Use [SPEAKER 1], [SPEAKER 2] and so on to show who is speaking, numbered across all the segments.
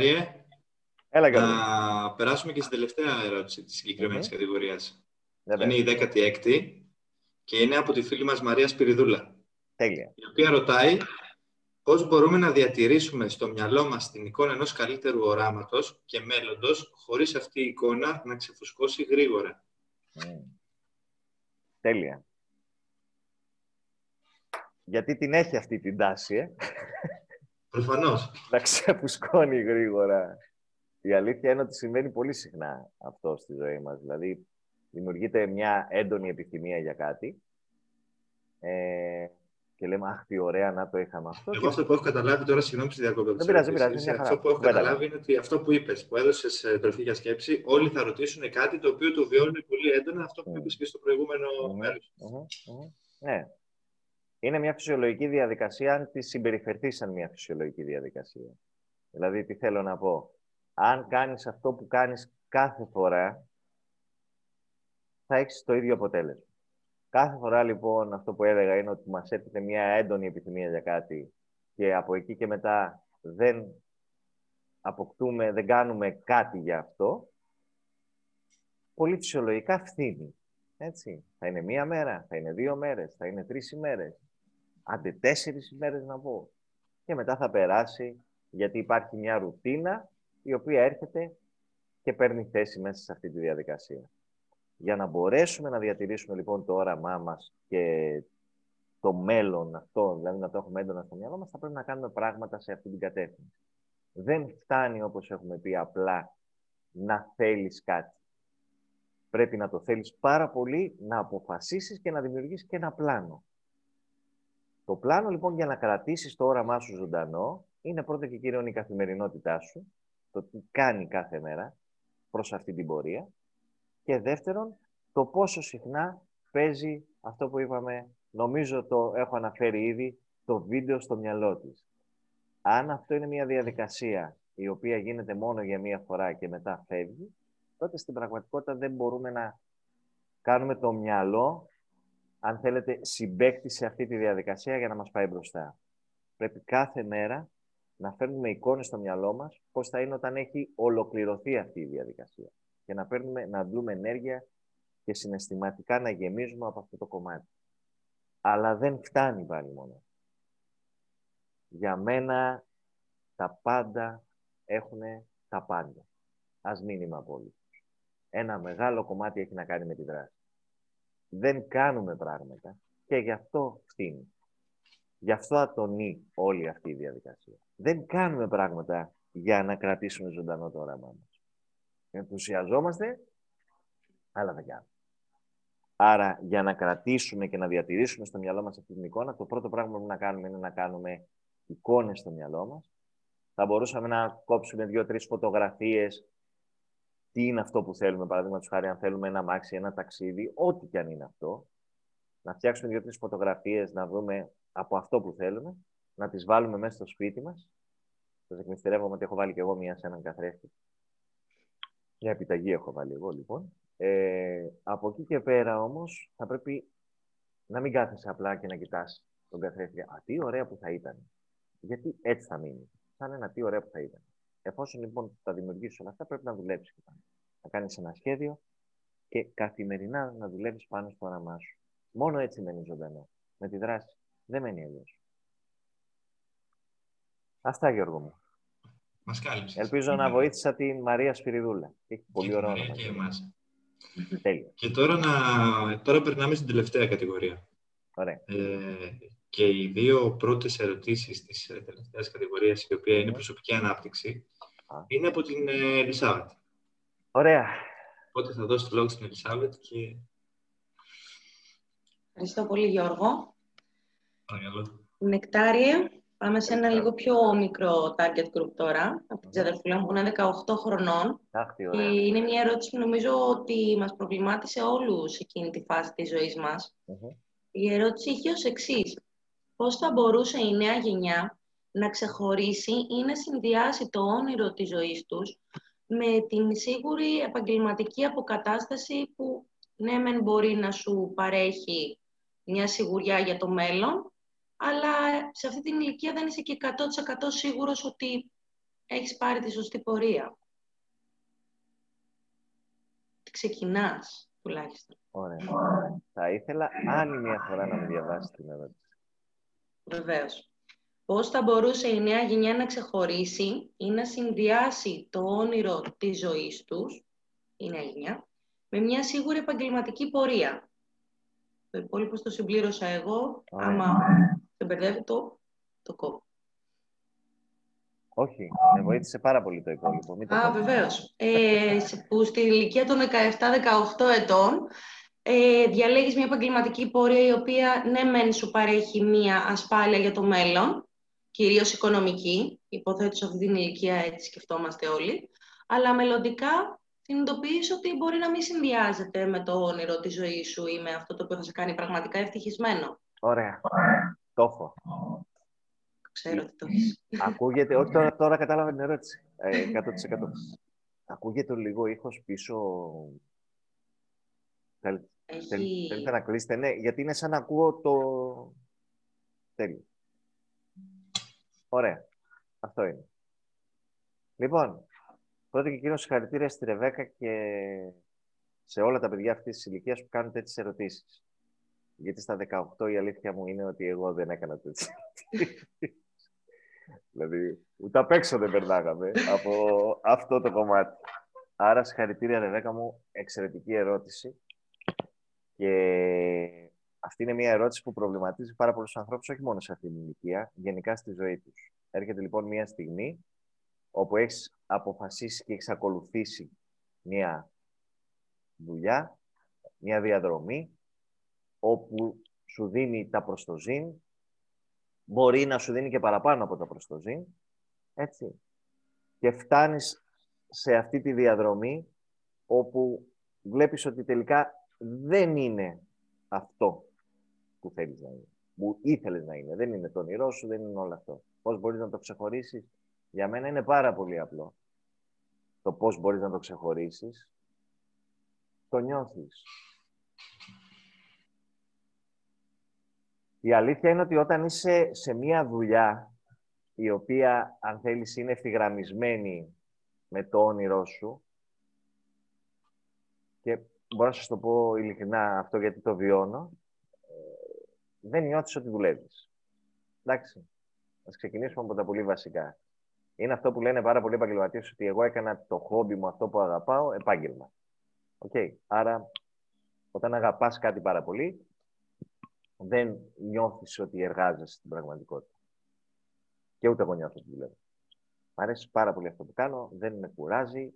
[SPEAKER 1] Μάριε,
[SPEAKER 2] Έλα
[SPEAKER 1] να
[SPEAKER 2] καλά.
[SPEAKER 1] περάσουμε και στην τελευταία ερώτηση της συγκεκριμένης
[SPEAKER 2] Μμμ.
[SPEAKER 1] κατηγορίας.
[SPEAKER 2] Βέβαια.
[SPEAKER 1] Είναι η 16η και είναι από τη φίλη μας Μαρία Σπυριδούλα,
[SPEAKER 2] Τέλεια.
[SPEAKER 1] η οποία ρωτάει πώς μπορούμε να διατηρήσουμε στο μυαλό μας την εικόνα ενός καλύτερου οράματος και μέλλοντος, χωρίς αυτή η εικόνα να ξεφουσκώσει γρήγορα.
[SPEAKER 2] Μμ. Τέλεια. Γιατί την έχει αυτή την τάση, ε;
[SPEAKER 1] Προφανώς.
[SPEAKER 2] να ξεφουσκώνει γρήγορα. Η αλήθεια είναι ότι συμβαίνει πολύ συχνά αυτό στη ζωή μας. Δηλαδή, δημιουργείται μια έντονη επιθυμία για κάτι ε, και λέμε, αχ, τι ωραία να το είχαμε αυτό.
[SPEAKER 1] Εγώ
[SPEAKER 2] και-
[SPEAKER 1] αυτό που έχω καταλάβει τώρα, συγγνώμη που σε διακόπτω.
[SPEAKER 2] Δεν πειράζει, δεν
[SPEAKER 1] τις
[SPEAKER 2] πειράζει,
[SPEAKER 1] ερωτήσεις,
[SPEAKER 2] μια χαρά.
[SPEAKER 1] Αυτό που έχω
[SPEAKER 2] Κουβέντα
[SPEAKER 1] καταλάβει είναι ότι αυτό που είπες, που έδωσες ε, τροφή για σκέψη, όλοι θα ρωτήσουν κάτι το οποίο το βιώνουν πολύ έντονα, αυτό που
[SPEAKER 2] Mm.
[SPEAKER 1] είπες και στο προηγούμενο
[SPEAKER 2] Μμμ,
[SPEAKER 1] μέρος.
[SPEAKER 2] μμμ, μμμ. Ναι. Είναι μια φυσιολογική διαδικασία αν τη συμπεριφερθείς σαν μια φυσιολογική διαδικασία. Δηλαδή, τι θέλω να πω. Αν κάνεις αυτό που κάνεις κάθε φορά, θα έχεις το ίδιο αποτέλεσμα. Κάθε φορά, λοιπόν, αυτό που έλεγα είναι ότι μας έρχεται μια έντονη επιθυμία για κάτι και από εκεί και μετά δεν αποκτούμε, δεν κάνουμε κάτι για αυτό, πολύ φυσιολογικά φθήνει. Έτσι. Θα είναι μία μέρα, θα είναι δύο μέρες, θα είναι τρεις ημέρες. Άντε τέσσερις ημέρες να πω. Και μετά θα περάσει γιατί υπάρχει μια ρουτίνα η οποία έρχεται και παίρνει θέση μέσα σε αυτή τη διαδικασία. Για να μπορέσουμε να διατηρήσουμε λοιπόν το όραμά μας και το μέλλον αυτό, δηλαδή να το έχουμε έντονα στο μυαλό μας, θα πρέπει να κάνουμε πράγματα σε αυτή την κατεύθυνση. Δεν φτάνει, όπως έχουμε πει, απλά να θέλεις κάτι. Πρέπει να το θέλεις πάρα πολύ, να αποφασίσεις και να δημιουργήσεις και ένα πλάνο. Το πλάνο, λοιπόν, για να κρατήσεις το όραμά σου ζωντανό, είναι πρώτα και κύριο η καθημερινότητά σου, το τι κάνει κάθε μέρα προς αυτή την πορεία. Και δεύτερον, το πόσο συχνά παίζει αυτό που είπαμε, νομίζω το έχω αναφέρει ήδη, το βίντεο στο μυαλό της. Αν αυτό είναι μια διαδικασία η οποία γίνεται μόνο για μία φορά και μετά φεύγει, τότε στην πραγματικότητα δεν μπορούμε να κάνουμε το μυαλό, αν θέλετε, συμπέκτη σε αυτή τη διαδικασία για να μας πάει μπροστά. Πρέπει κάθε μέρα να φέρνουμε εικόνες στο μυαλό μας πώς θα είναι όταν έχει ολοκληρωθεί αυτή η διαδικασία και να, παίρνουμε, να αντλούμε ενέργεια και συναισθηματικά να γεμίζουμε από αυτό το κομμάτι. Αλλά δεν φτάνει πάλι μόνο. Για μένα τα πάντα έχουν τα πάντα. Ας μην είμαι απόλυτος. Ένα μεγάλο κομμάτι έχει να κάνει με τη δράση. Δεν κάνουμε πράγματα και γι' αυτό φτύνει. Γι' αυτό ατονεί όλη αυτή η διαδικασία. Δεν κάνουμε πράγματα για να κρατήσουμε ζωντανό το όραμά μας. Ενθουσιαζόμαστε, αλλά δεν κάνουμε. Άρα, για να κρατήσουμε και να διατηρήσουμε στο μυαλό μας αυτή την εικόνα, το πρώτο πράγμα που πρέπει να κάνουμε είναι να κάνουμε εικόνες στο μυαλό μας. Θα μπορούσαμε να κόψουμε δύο-τρεις φωτογραφίες. Τι είναι αυτό που θέλουμε, παραδείγματος χάρη, αν θέλουμε ένα μάξι, ένα ταξίδι, ό,τι και αν είναι αυτό. Να φτιάξουμε δύο-τρεις φωτογραφίες, να δούμε από αυτό που θέλουμε, να τις βάλουμε μέσα στο σπίτι μας. Σας εκμυστηρεύομαι ότι έχω βάλει και εγώ μία σε έναν καθρέφτη. Μια επιταγή έχω βάλει εγώ, λοιπόν. Ε, από εκεί και πέρα όμως θα πρέπει να μην κάθεσαι απλά και να κοιτάς τον καθρέφτη. Α, τι ωραία που θα ήταν. Γιατί έτσι θα μείνει. Θα είναι τι ωραία που θα ήταν. Εφόσον λοιπόν τα δημιουργήσεις όλα αυτά, πρέπει να δουλέψεις. Να κάνεις ένα σχέδιο και καθημερινά να δουλεύεις πάνω στο όραμά σου. Μόνο έτσι μένει ζωντανό. Με τη δράση. Δεν μένει αλλιώς. Αυτά, Γιώργο μου.
[SPEAKER 1] Μας κάλυψες.
[SPEAKER 2] Ελπίζω να βοήθησα τη Μαρία Σπυριδούλα. Έχει πολύ
[SPEAKER 1] Και
[SPEAKER 2] ωραίο
[SPEAKER 1] την Μαρία
[SPEAKER 2] όνομα.
[SPEAKER 1] και εμάς.
[SPEAKER 2] Τέλεια.
[SPEAKER 1] Και τώρα, να... τώρα περνάμε στην τελευταία κατηγορία.
[SPEAKER 2] Ωραία.
[SPEAKER 1] Ε, και οι δύο πρώτες ερωτήσεις της ε, τελευταίας κατηγορίας, η οποία είναι προσωπική ανάπτυξη,
[SPEAKER 2] Α.
[SPEAKER 1] είναι από την ε, Ελισάβετ.
[SPEAKER 2] Ωραία.
[SPEAKER 1] Οπότε θα δώσω το λόγο στην Ελισάβετ και
[SPEAKER 3] Ευχαριστώ πολύ, Γιώργο.
[SPEAKER 1] παρακαλώ.
[SPEAKER 3] Νεκτάριε, πάμε σε ένα λίγο πιο μικρό target group τώρα, από την ξαδερφούλα μου που είναι 18 χρονών.
[SPEAKER 2] Αχ, τι
[SPEAKER 3] Και
[SPEAKER 2] ωραία.
[SPEAKER 3] είναι μια ερώτηση που νομίζω ότι μας προβλημάτισε όλους εκείνη τη φάση της ζωής μας.
[SPEAKER 2] Μμμ.
[SPEAKER 3] Η ερώτηση είχε ως εξής. Πώς θα μπορούσε η νέα γενιά να ξεχωρίσει ή να συνδυάσει το όνειρο της ζωής τους με την σίγουρη επαγγελματική αποκατάσταση που ναι μεν μπορεί να σου παρέχει μια σιγουριά για το μέλλον, αλλά σε αυτή την ηλικία δεν είσαι και 100% σίγουρος ότι έχεις πάρει τη σωστή πορεία. Ξεκινάς, τουλάχιστον.
[SPEAKER 2] Ωραία. Θα ήθελα άλλη μια φορά να με διαβάσεις την ερώτηση.
[SPEAKER 3] Βεβαίως. Πώς θα μπορούσε η νέα γενιά να ξεχωρίσει ή να συνδυάσει το όνειρο της ζωής τους, η νέα γενιά, με μια σίγουρη επαγγελματική πορεία; Το υπόλοιπο το συμπλήρωσα εγώ. Άμα δεν μπερδεύει το, το κόβω.
[SPEAKER 2] Όχι, με βοήθησε πάρα πολύ το υπόλοιπο. Μην το
[SPEAKER 3] Α, βεβαίως. Ε, που στη ηλικία των 17-18 ετών ε, διαλέγεις μια επαγγελματική πορεία η οποία ναι μεν σου παρέχει μια ασφάλεια για το μέλλον, κυρίως οικονομική, υποθέτω σε αυτή την ηλικία έτσι σκεφτόμαστε όλοι, αλλά μελλοντικά συνειδητοποιείς ότι μπορεί να μην συνδυάζεται με το όνειρο της ζωής σου ή με αυτό το οποίο θα σε κάνει πραγματικά ευτυχισμένο.
[SPEAKER 2] Ωραία. Το έχω.
[SPEAKER 3] Ξέρω ότι το έχεις.
[SPEAKER 2] Ακούγεται, όχι τώρα, τώρα κατάλαβα την ερώτηση. Ε, 100%. Ακούγεται λίγο ήχος πίσω. Θέλ-
[SPEAKER 3] Έχει...
[SPEAKER 2] θέλ- Θέλετε να κλείσετε, ναι, γιατί είναι σαν να ακούω το... Τέλειο. Ωραία. Αυτό είναι. Λοιπόν, πρώτα και κύριος συγχαρητήρια στη Ρεβέκα και σε όλα τα παιδιά αυτής της ηλικίας που κάνουν τέτοιες ερωτήσεις. Γιατί στα 18 η αλήθεια μου είναι ότι εγώ δεν έκανα τέτοιες ερωτήσεις. δηλαδή, ούτε απ' έξω δεν περνάγαμε από αυτό το κομμάτι. Άρα, συγχαρητήρια, Ρεβέκα μου, εξαιρετική ερώτηση. Και αυτή είναι μια ερώτηση που προβληματίζει πάρα πολλούς ανθρώπους, όχι μόνο σε αυτή την ηλικία, γενικά στη ζωή τους. Έρχεται λοιπόν μια στιγμή όπου έχεις αποφασίσει και έχεις ακολουθήσει μια δουλειά, μια διαδρομή, όπου σου δίνει τα προστοζήν, μπορεί να σου δίνει και παραπάνω από τα προστοζήν, έτσι. Και φτάνεις σε αυτή τη διαδρομή όπου βλέπεις ότι τελικά δεν είναι αυτό που θέλεις να είναι, που ήθελες να είναι. Δεν είναι το όνειρό σου, δεν είναι όλο αυτό. Πώς μπορείς να το ξεχωρίσεις, για μένα είναι πάρα πολύ απλό. Το πώς μπορείς να το ξεχωρίσεις, το νιώθεις. Η αλήθεια είναι ότι όταν είσαι σε μία δουλειά η οποία, αν θέλεις, είναι ευθυγραμμισμένη με το όνειρό σου και μπορώ να σας το πω ειλικρινά αυτό γιατί το βιώνω, ε, δεν νιώθεις ότι δουλεύεις. Εντάξει, ας ξεκινήσουμε από τα πολύ βασικά. Είναι αυτό που λένε πάρα πολλοί επαγγελματίες ότι εγώ έκανα το χόμπι μου, αυτό που αγαπάω, επάγγελμα. Οκ. Άρα, όταν αγαπάς κάτι πάρα πολύ, δεν νιώθεις ότι εργάζεσαι στην πραγματικότητα. Και ούτε εγώ νιώθω ότι δουλεύω. Μ' αρέσει πάρα πολύ αυτό που κάνω, δεν με κουράζει.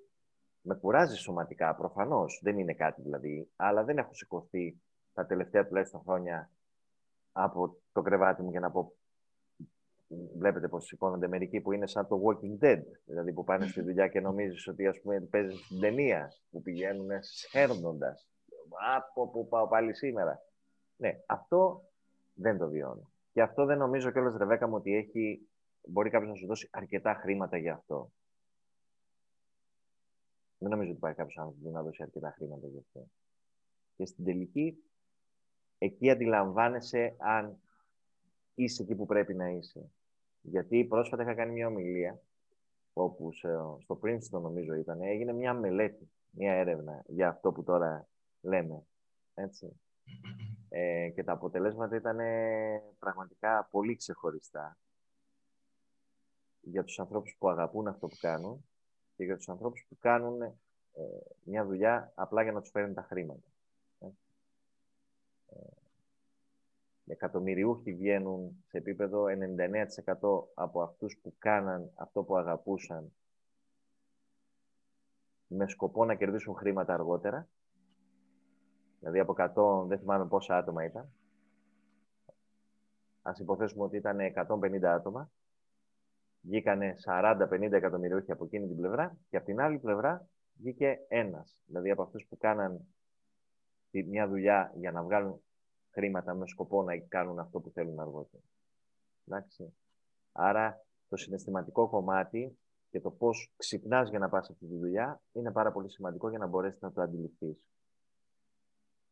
[SPEAKER 2] Με κουράζει σωματικά, προφανώς, δεν είναι κάτι δηλαδή, αλλά δεν έχω σηκωθεί τα τελευταία τουλάχιστον χρόνια από το κρεβάτι μου για να πω βλέπετε πώς σηκώνονται μερικοί που είναι σαν το Walking Dead, δηλαδή που πάνε στη δουλειά και νομίζεις ότι ας πούμε παίζεις στην ταινία, που πηγαίνουν σέρνοντας. Από που πάω πάλι σήμερα. Ναι, αυτό δεν το βιώνω. Και αυτό δεν νομίζω κιόλας, Ρεβέκα μου, ότι έχει, μπορεί κάποιος να σου δώσει αρκετά χρήματα για αυτό. Δεν νομίζω ότι υπάρχει κάποιος άνθρωπος που να δώσει αρκετά χρήματα για αυτό. Και στην τελική, εκεί αντιλαμβάνεσαι αν είσαι εκεί που πρέπει να είσαι. Γιατί πρόσφατα είχα κάνει μια ομιλία, όπου στο Princeton νομίζω ήταν, έγινε μια μελέτη, μια έρευνα για αυτό που τώρα λέμε. Έτσι. Ε, και τα αποτελέσματα ήταν πραγματικά πολύ ξεχωριστά για τους ανθρώπους που αγαπούν αυτό που κάνουν και για τους ανθρώπους που κάνουν ε, μια δουλειά απλά για να τους φέρουν τα χρήματα. Ε, εκατομμυριούχοι βγαίνουν σε επίπεδο 99% από αυτούς που κάναν αυτό που αγαπούσαν με σκοπό να κερδίσουν χρήματα αργότερα. Δηλαδή από 100, δεν θυμάμαι πόσα άτομα ήταν. Ας υποθέσουμε ότι ήταν 150 άτομα. Βγήκανε 40-50 εκατομμυριούχοι από εκείνη την πλευρά και από την άλλη πλευρά βγήκε ένας. Δηλαδή από αυτούς που κάναν μια δουλειά για να βγάλουν χρήματα με σκοπό να κάνουν αυτό που θέλουν αργότερα. Εντάξει. Άρα το συναισθηματικό κομμάτι και το πώς ξυπνάς για να πας αυτή τη δουλειά είναι πάρα πολύ σημαντικό για να μπορέσεις να το αντιληφθείς.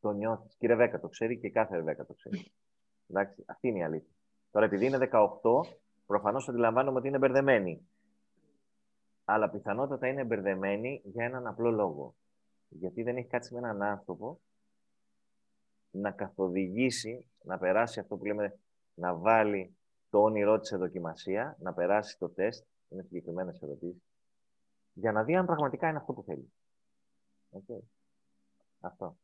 [SPEAKER 2] Το νιώθεις. Και η Ρεβέκα το ξέρει και κάθε Ρεβέκα το ξέρει. Εντάξει. Αυτή είναι η αλήθεια. Τώρα επειδή είναι 18, προφανώς αντιλαμβάνομαι ότι είναι μπερδεμένη. αλλά πιθανότατα είναι μπερδεμένη για έναν απλό λόγο. Γιατί δεν έχει κάτσει με έναν άνθρωπο να καθοδηγήσει, να περάσει αυτό που λέμε, να βάλει το όνειρό της σε δοκιμασία, να περάσει το τεστ, είναι συγκεκριμένες ερωτήσεις, για να δει αν πραγματικά είναι αυτό που θέλει. Okay. Αυτό.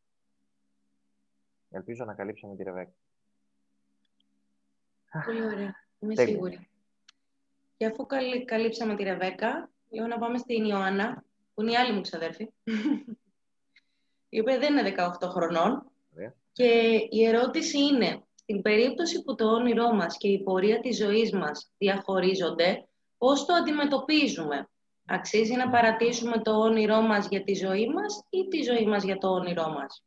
[SPEAKER 2] Ελπίζω να καλύψαμε τη Ρεβέκα.
[SPEAKER 3] Πολύ ωραία. Είμαι σίγουρη. Και αφού καλύψαμε τη Ρεβέκα, λέω να πάμε στην Ιωάννα, που είναι η άλλη μου ξαδέρφη, η οποία δεν είναι 18 χρονών. Και η ερώτηση είναι, στην περίπτωση που το όνειρό μας και η πορεία της ζωής μας διαχωρίζονται, πώς το αντιμετωπίζουμε; Αξίζει να παρατήσουμε το όνειρό μας για τη ζωή μας ή τη ζωή μας για το όνειρό μας;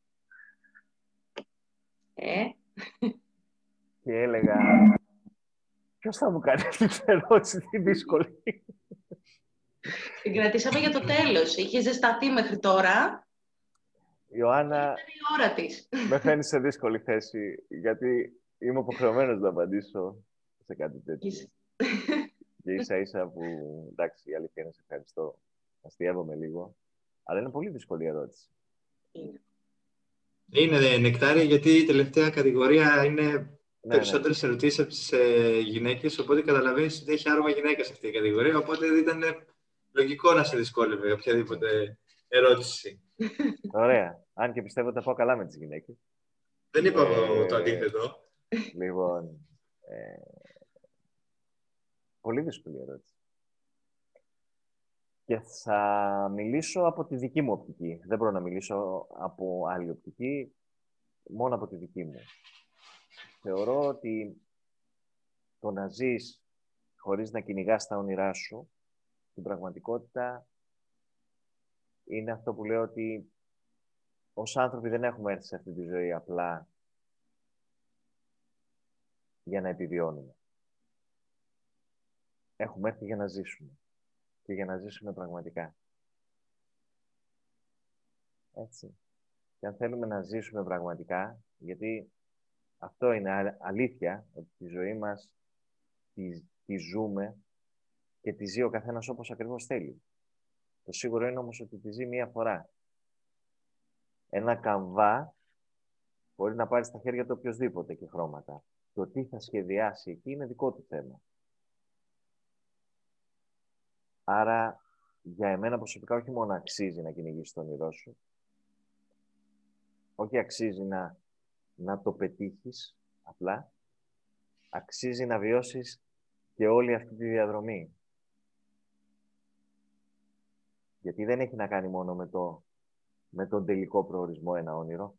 [SPEAKER 3] Ε.
[SPEAKER 2] Και έλεγα, ποιος θα μου κάνει αυτή την ερώτηση, τη δύσκολη;
[SPEAKER 3] Την κρατήσαμε για το τέλος. Είχε ζεσταθεί μέχρι τώρα.
[SPEAKER 2] Ιωάννα,
[SPEAKER 3] Ήταν η ώρα της.
[SPEAKER 2] με φαίνει σε δύσκολη θέση, γιατί είμαι υποχρεωμένος να απαντήσω σε κάτι τέτοιο. Και ίσα ίσα που, εντάξει, η αλήθεια είναι σε ευχαριστώ. Αστείευομαι λίγο. Αλλά είναι πολύ δύσκολη η ερώτηση.
[SPEAKER 3] Είναι.
[SPEAKER 1] Είναι νεκτάρια γιατί η τελευταία κατηγορία είναι
[SPEAKER 2] Ναι,
[SPEAKER 1] περισσότερες ερωτήσεις από τις ε, γυναίκες. Οπότε καταλαβαίνεις ότι έχει άρωμα γυναίκας αυτή η κατηγορία. Οπότε ήταν λογικό να σε δυσκόλευε για οποιαδήποτε ερώτηση.
[SPEAKER 2] Ωραία. Αν και πιστεύω ότι θα πάω καλά με τις γυναίκες.
[SPEAKER 1] Δεν είπα εγώ
[SPEAKER 2] Ε,
[SPEAKER 1] το αντίθετο.
[SPEAKER 2] Λοιπόν, ε, πολύ δύσκολη ερώτηση. Και θα μιλήσω από τη δική μου οπτική. Δεν μπορώ να μιλήσω από άλλη οπτική, μόνο από τη δική μου. Θεωρώ ότι το να ζεις χωρίς να κυνηγάς τα όνειρά σου, στην πραγματικότητα είναι αυτό που λέω ότι ως άνθρωποι δεν έχουμε έρθει σε αυτή τη ζωή απλά για να επιβιώνουμε. Έχουμε έρθει για να ζήσουμε. Και για να ζήσουμε πραγματικά. Έτσι. Και αν θέλουμε να ζήσουμε πραγματικά, γιατί αυτό είναι α- αλήθεια, ότι τη ζωή μας τη, τη ζούμε και τη ζει ο καθένας όπως ακριβώς θέλει. Το σίγουρο είναι όμως ότι τη ζει μία φορά. Ένα καμβά μπορεί να πάρει στα χέρια του οποιοδήποτε και χρώματα. Το τι θα σχεδιάσει εκεί είναι δικό του θέμα. Άρα, για εμένα προσωπικά όχι μόνο αξίζει να κυνηγήσει τον όνειρό σου, όχι αξίζει να, να το πετύχεις απλά, αξίζει να βιώσεις και όλη αυτή τη διαδρομή. Γιατί δεν έχει να κάνει μόνο με, το, με τον τελικό προορισμό ένα όνειρο.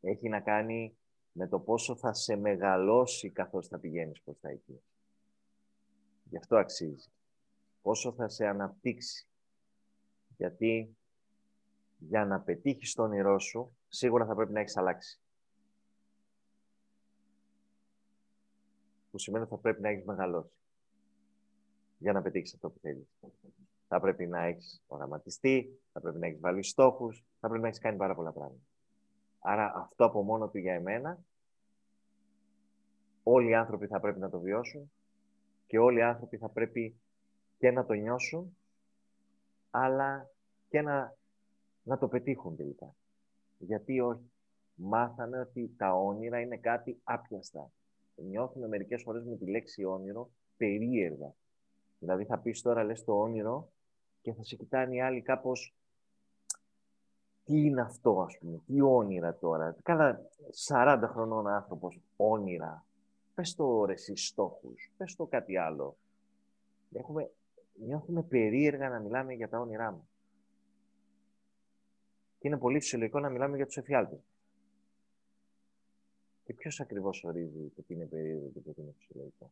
[SPEAKER 2] Έχει να κάνει με το πόσο θα σε μεγαλώσει καθώς θα πηγαίνεις προς τα εκεί. Γι' αυτό αξίζει. Πόσο θα σε αναπτύξει. Γιατί για να πετύχεις το όνειρό σου, σίγουρα θα πρέπει να έχεις αλλάξει. Που σημαίνει ότι θα πρέπει να έχεις μεγαλώσει. Για να πετύχεις αυτό που θέλεις. Θα πρέπει να έχεις οραματιστεί, θα πρέπει να έχεις βάλει στόχους, θα πρέπει να έχεις κάνει πάρα πολλά πράγματα. Άρα αυτό από μόνο του για εμένα, όλοι οι άνθρωποι θα πρέπει να το βιώσουν και όλοι οι άνθρωποι θα πρέπει και να το νιώσουν, αλλά και να, να το πετύχουν τελικά. Γιατί όχι. Μάθανε ότι τα όνειρα είναι κάτι άπιαστα. Νιώθουμε μερικές φορές με τη λέξη όνειρο περίεργα. Δηλαδή θα πεις τώρα λες το όνειρο και θα σε κοιτάνε οι άλλοι κάπως τι είναι αυτό, ας πούμε, τι όνειρα τώρα. Κάνα 40 χρονών άνθρωπος, όνειρα. Πες το ρε εσύ στόχους, πες το κάτι άλλο. Έχουμε, νιώθουμε περίεργα να μιλάμε για τα όνειρά μας. Και είναι πολύ φυσιολογικό να μιλάμε για τους εφιάλτες. Και ποιος ακριβώς ορίζει το τι είναι περίεργο και το τι είναι φυσιολογικό;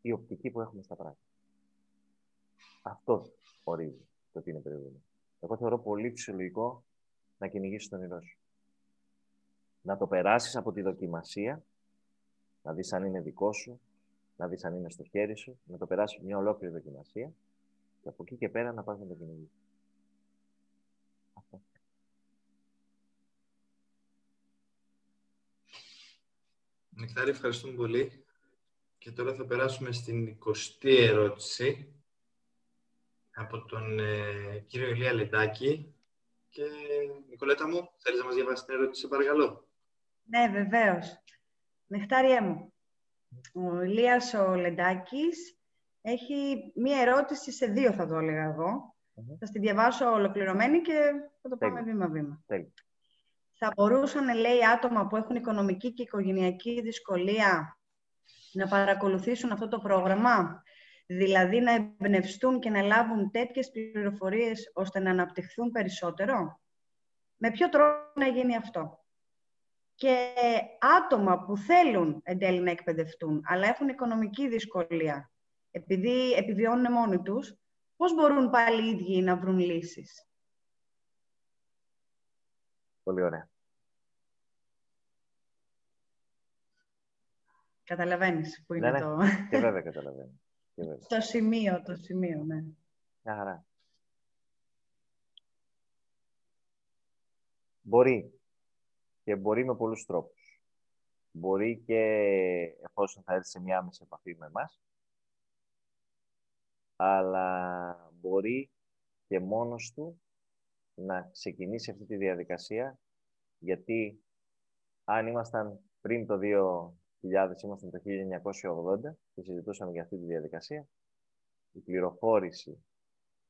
[SPEAKER 2] Η οπτική που έχουμε στα πράγματα. Αυτός ορίζει το τι είναι περίεργο. Εγώ θεωρώ πολύ φυσιολογικό να κυνηγήσεις τον όνειρό σου. Να το περάσεις από τη δοκιμασία, να δεις αν είναι δικό σου, να δεις αν είναι στο χέρι σου, να το περάσεις μια ολόκληρη δοκιμασία και από εκεί και πέρα να πας να το κυνηγήσεις.
[SPEAKER 1] Νεκτάρη, ευχαριστούμε πολύ. Και τώρα θα περάσουμε στην 20η ερώτηση. από τον ε, κύριο Ηλία Λεντάκη. Και Νικολέτα μου, θέλεις να μας διαβάσεις την ερώτηση, σε παρακαλώ.
[SPEAKER 4] Ναι, βεβαίως. Νεκτάριέ μου, ο Ηλίας ο Λεντάκης έχει μία ερώτηση σε δύο, θα το έλεγα Θα στη διαβάσω ολοκληρωμένη και θα το πάμε βήμα-βήμα. Θα μπορούσαν, λέει, άτομα που έχουν οικονομική και οικογενειακή δυσκολία να παρακολουθήσουν αυτό το πρόγραμμα, δηλαδή να εμπνευστούν και να λάβουν τέτοιες πληροφορίες ώστε να αναπτυχθούν περισσότερο; Με ποιο τρόπο να γίνει αυτό; Και άτομα που θέλουν εν τέλει να εκπαιδευτούν, αλλά έχουν οικονομική δυσκολία, επειδή επιβιώνουν μόνοι τους, πώς μπορούν πάλι οι ίδιοι να βρουν λύσεις;
[SPEAKER 2] Πολύ ωραία.
[SPEAKER 4] Καταλαβαίνεις που είναι
[SPEAKER 2] ναι, ναι.
[SPEAKER 4] το...
[SPEAKER 2] Και βέβαια καταλαβαίνω.
[SPEAKER 4] το σημείο, το σημείο, ναι.
[SPEAKER 2] Μια χαρά. Μπορεί. Και μπορεί με πολλούς τρόπους. Μπορεί και εφόσον θα έρθει σε μια άμεση επαφή με εμάς, αλλά μπορεί και μόνος του να ξεκινήσει αυτή τη διαδικασία, γιατί αν ήμασταν πριν το 2000, ήμασταν το 1980 και συζητούσαμε για αυτή τη διαδικασία, η πληροφόρηση,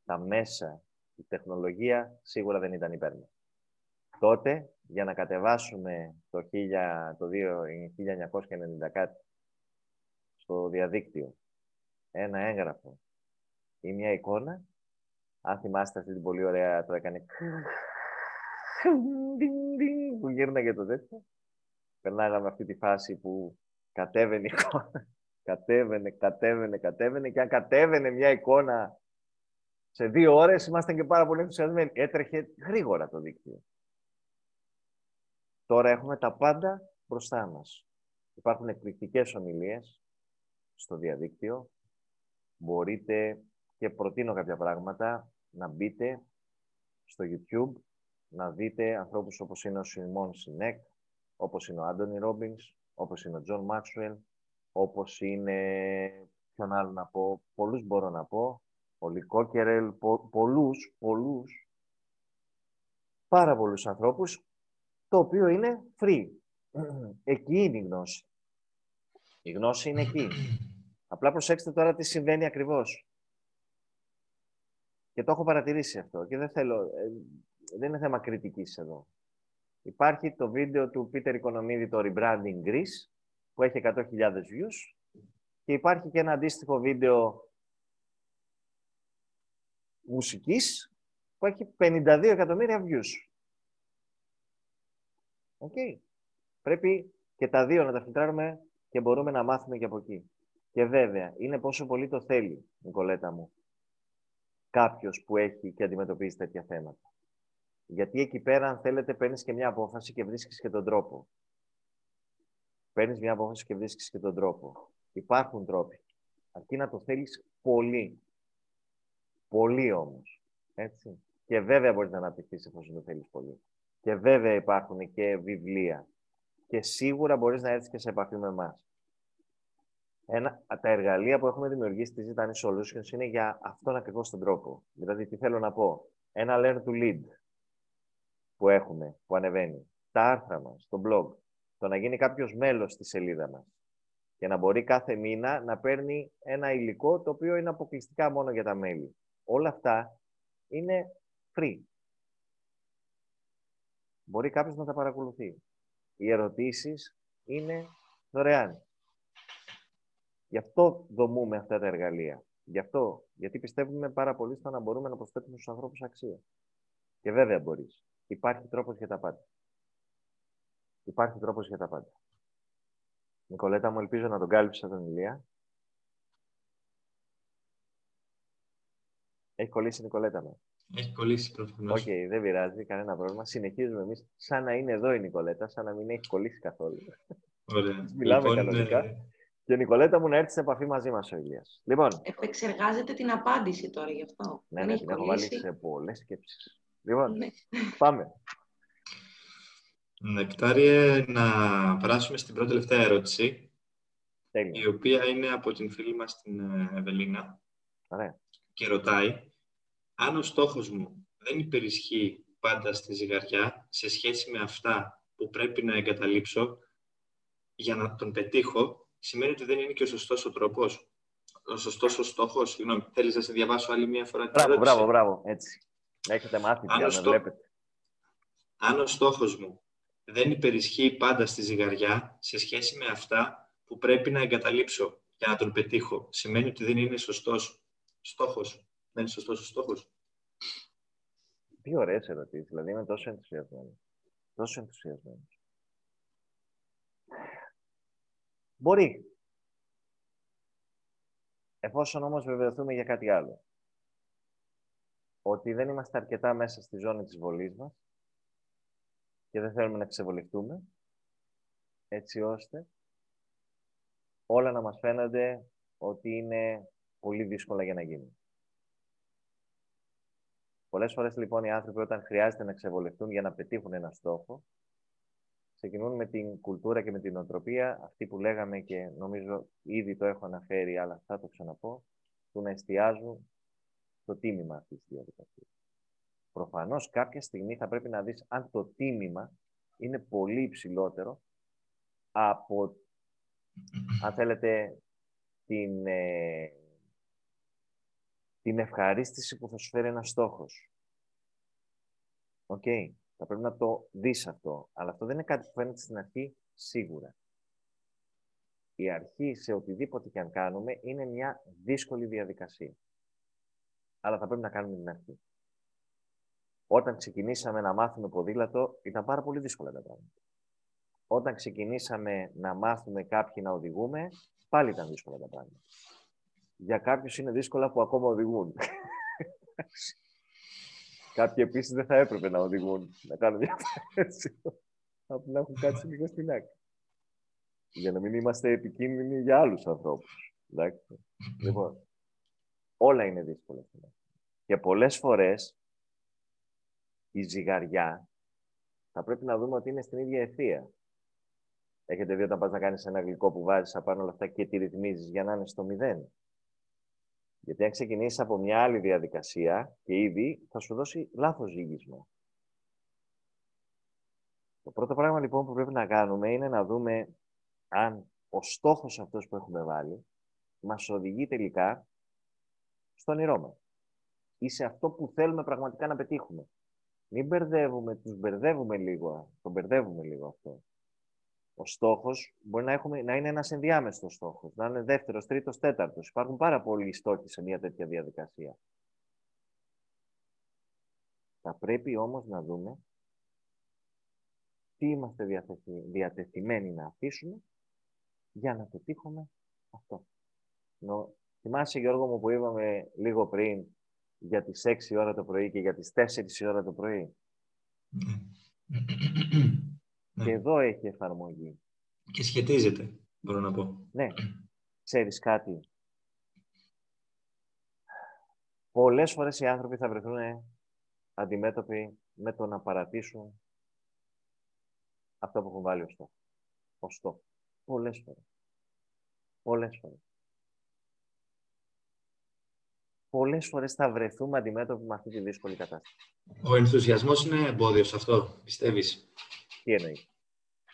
[SPEAKER 2] τα μέσα, η τεχνολογία σίγουρα δεν ήταν υπέρ Τότε, για να κατεβάσουμε το, 1000, το 1990 κάτι στο διαδίκτυο ένα έγγραφο ή μια εικόνα, αν θυμάστε αυτή την πολύ ωραία, το έκανε που γύρναγε το τέτοιο. Περνάγαμε αυτή τη φάση που κατέβαινε η εικόνα, κατέβαινε, κατέβαινε, κατέβαινε και αν κατέβαινε μια εικόνα σε δύο ώρες ήμασταν και πάρα πολύ ενθουσιασμένοι. Έτρεχε γρήγορα το δίκτυο. Τώρα έχουμε τα πάντα μπροστά μας. Υπάρχουν εκπληκτικές ομιλίες στο διαδίκτυο. Μπορείτε και προτείνω κάποια πράγματα να μπείτε στο YouTube, να δείτε ανθρώπους όπως είναι ο Σάιμον Σίνεκ, όπως είναι ο Άντονι Ρόμπινς, όπως είναι ο Τζον Μάξουελ, όπως είναι, ποιον άλλο να πω, πολλούς μπορώ να πω, ο Λι Κόκερελ, πο, πολλούς, πολλούς, πάρα πολλούς ανθρώπους, το οποίο είναι free. Εκεί είναι η γνώση. Η γνώση είναι εκεί. Απλά προσέξτε τώρα τι συμβαίνει ακριβώς. Και το έχω παρατηρήσει αυτό και δεν θέλω, ε, δεν είναι θέμα κριτικής εδώ. Υπάρχει το βίντεο του Πίτερ Οικονομίδη, το Rebranding Greece, που έχει 100.000 views και υπάρχει και ένα αντίστοιχο βίντεο μουσικής που έχει 52 εκατομμύρια views. Okay. Πρέπει και τα δύο να τα φιλτράρουμε και μπορούμε να μάθουμε και από εκεί. Και βέβαια, είναι πόσο πολύ το θέλει, Νικολέτα μου, κάποιος που έχει και αντιμετωπίζει τέτοια θέματα. Γιατί εκεί πέρα, αν θέλετε, παίρνεις και μια απόφαση και βρίσκεις και τον τρόπο. Παίρνεις μια απόφαση και βρίσκεις και τον τρόπο. Υπάρχουν τρόποι. Αρκεί να το θέλεις πολύ. Πολύ όμως. Έτσι. Και βέβαια μπορείς να αναπτυχθείς εφόσον το θέλεις πολύ. Και βέβαια υπάρχουν και βιβλία. Και σίγουρα μπορείς να έρθεις και σε επαφή με εμάς. Ένα, τα εργαλεία που έχουμε δημιουργήσει στη Zitani Solutions είναι για αυτόν ακριβώς τον τρόπο. Δηλαδή, τι θέλω να πω. Ένα learn to lead που έχουμε, που ανεβαίνει, τα άρθρα μας, το blog, το να γίνει κάποιος μέλος στη σελίδα μας και να μπορεί κάθε μήνα να παίρνει ένα υλικό το οποίο είναι αποκλειστικά μόνο για τα μέλη. Όλα αυτά είναι free. Μπορεί κάποιος να τα παρακολουθεί. Οι ερωτήσεις είναι δωρεάν. Γι' αυτό δομούμε αυτά τα εργαλεία. Γι' αυτό, γιατί πιστεύουμε πάρα πολύ στο να μπορούμε να προσθέτουμε στους ανθρώπους αξία. Και βέβαια μπορείς. Υπάρχει τρόπος για τα πάντα. Υπάρχει τρόπος για τα πάντα. Νικολέτα μου, ελπίζω να τον κάλυψα τον Ηλία. Έχει κολλήσει η Νικολέτα μου.
[SPEAKER 1] Έχει κολλήσει προφανώς.
[SPEAKER 2] OK, okay, δεν πειράζει, κανένα πρόβλημα. Συνεχίζουμε εμείς σαν να είναι εδώ η Νικολέτα, σαν να μην έχει κολλήσει καθόλου.
[SPEAKER 1] Ωραία.
[SPEAKER 2] Μιλάμε λοιπόν, κανονικά. Ε... Και η Νικολέτα μου να έρθει σε επαφή μαζί μας ο Ηλίας. Λοιπόν.
[SPEAKER 3] Επεξεργάζεται την απάντηση τώρα γι' αυτό.
[SPEAKER 2] Ναι, ναι, την έχω βάλει σε πολλές σκέψεις. Λοιπόν, ναι. πάμε.
[SPEAKER 1] Νεκτάριε, να περάσουμε στην πρώτη τελευταία ερώτηση,
[SPEAKER 2] Τέλεια.
[SPEAKER 1] η οποία είναι από την φίλη μας την ε, Ευελίνα
[SPEAKER 2] Ωραία.
[SPEAKER 1] και ρωτάει αν ο στόχος μου δεν υπερισχύει πάντα στη ζυγαριά σε σχέση με αυτά που πρέπει να εγκαταλείψω για να τον πετύχω, σημαίνει ότι δεν είναι και ο σωστός ο τρόπος. Ο σωστός ο στόχος. Συγγνώμη, θέλεις να σε διαβάσω άλλη μία φορά την
[SPEAKER 2] Μπράβο,
[SPEAKER 1] ερώτηση;
[SPEAKER 2] μπράβο, μπράβο. Έτσι. Έχετε μάθει
[SPEAKER 1] Αν
[SPEAKER 2] πια
[SPEAKER 1] ο
[SPEAKER 2] να
[SPEAKER 1] στό-
[SPEAKER 2] βλέπετε.
[SPEAKER 1] Αν ο στόχος μου δεν υπερισχύει πάντα στη ζυγαριά σε σχέση με αυτά που πρέπει να εγκαταλείψω για να τον πετύχω, σημαίνει ότι δεν είναι σωστός στόχος. Δεν είναι σωστός ο στόχος.
[SPEAKER 2] Τι ωραίες ερωτήσεις. Δηλαδή είμαι τόσο ενθουσιασμένος. Τόσο ενθουσιασμένος. Μπορεί. Εφόσον όμως βεβαιωθούμε για κάτι άλλο. Ότι δεν είμαστε αρκετά μέσα στη ζώνη της βολής μας και δεν θέλουμε να ξεβολευτούμε, έτσι ώστε όλα να μας φαίνονται ότι είναι πολύ δύσκολα για να γίνουν. Πολλές φορές λοιπόν οι άνθρωποι όταν χρειάζεται να ξεβολευτούν για να πετύχουν ένα στόχο, ξεκινούν με την κουλτούρα και με την οτροπία, αυτή που λέγαμε και νομίζω ήδη το έχω αναφέρει, αλλά θα το ξαναπώ, του να εστιάζουν το τίμημα αυτής της διαδικασίας. Προφανώς κάποια στιγμή θα πρέπει να δεις αν το τίμημα είναι πολύ υψηλότερο από, αν θέλετε, την, ε, την ευχαρίστηση που θα σου φέρει ένας στόχος. Οκ. Θα πρέπει να το δεις αυτό. Αλλά αυτό δεν είναι κάτι που φαίνεται στην αρχή σίγουρα. Η αρχή σε οτιδήποτε και αν κάνουμε είναι μια δύσκολη διαδικασία. Αλλά θα πρέπει να κάνουμε την αρχή. Όταν ξεκινήσαμε να μάθουμε ποδήλατο, ήταν πάρα πολύ δύσκολα τα πράγματα. Όταν ξεκινήσαμε να μάθουμε κάποιοι να οδηγούμε, πάλι ήταν δύσκολα τα πράγματα. Για κάποιους είναι δύσκολα που ακόμα οδηγούν. Κάποιοι επίσης δεν θα έπρεπε να οδηγούν, να κάνουν διαφορετικό. Από να έχουν κάτσει λίγο στην άκρη. Για να μην είμαστε επικίνδυνοι για άλλους ανθρώπους. Λοιπόν, όλα είναι δύσκολα στην άκρη. Και πολλές φορές η ζυγαριά θα πρέπει να δούμε ότι είναι στην ίδια ευθεία. Έχετε δει όταν πας να κάνεις ένα γλυκό που βάζεις απάνω όλα αυτά και τη ρυθμίζεις για να είναι στο μηδέν. Γιατί αν ξεκινήσεις από μια άλλη διαδικασία και ήδη θα σου δώσει λάθος ζύγισμα. Το πρώτο πράγμα λοιπόν που πρέπει να κάνουμε είναι να δούμε αν ο στόχος αυτός που έχουμε βάλει μας οδηγεί τελικά στο όνειρό μας ή σε αυτό που θέλουμε πραγματικά να πετύχουμε. Μην μπερδεύουμε, τους μπερδεύουμε λίγο, τον μπερδεύουμε λίγο αυτό. Ο στόχος μπορεί να, έχουμε, να είναι ένας ενδιάμεσος στόχος, να είναι δεύτερος, τρίτος, τέταρτος. Υπάρχουν πάρα πολλοί στόχοι σε μια τέτοια διαδικασία. Θα πρέπει όμως να δούμε τι είμαστε διατεθειμένοι να αφήσουμε για να πετύχουμε αυτό. Νο, θυμάσαι Γιώργο μου που είπαμε λίγο πριν για τις 6 ώρα το πρωί και για τις 4 ώρα το πρωί; Και εδώ έχει εφαρμογή.
[SPEAKER 1] Και σχετίζεται, μπορώ να πω.
[SPEAKER 2] Ναι. Ξέρεις κάτι; Πολλές φορές οι άνθρωποι θα βρεθούν αντιμέτωποι με το να παρατήσουν αυτό που έχουν βάλει ως στόχο. Ως στόχο. Πολλές φορές. Πολλές φορές. Πολλές φορές θα βρεθούμε αντιμέτωποι με αυτή τη δύσκολη κατάσταση.
[SPEAKER 1] Ο ενθουσιασμός είναι εμπόδιος σε αυτό, πιστεύεις;
[SPEAKER 2] Τι εννοείς;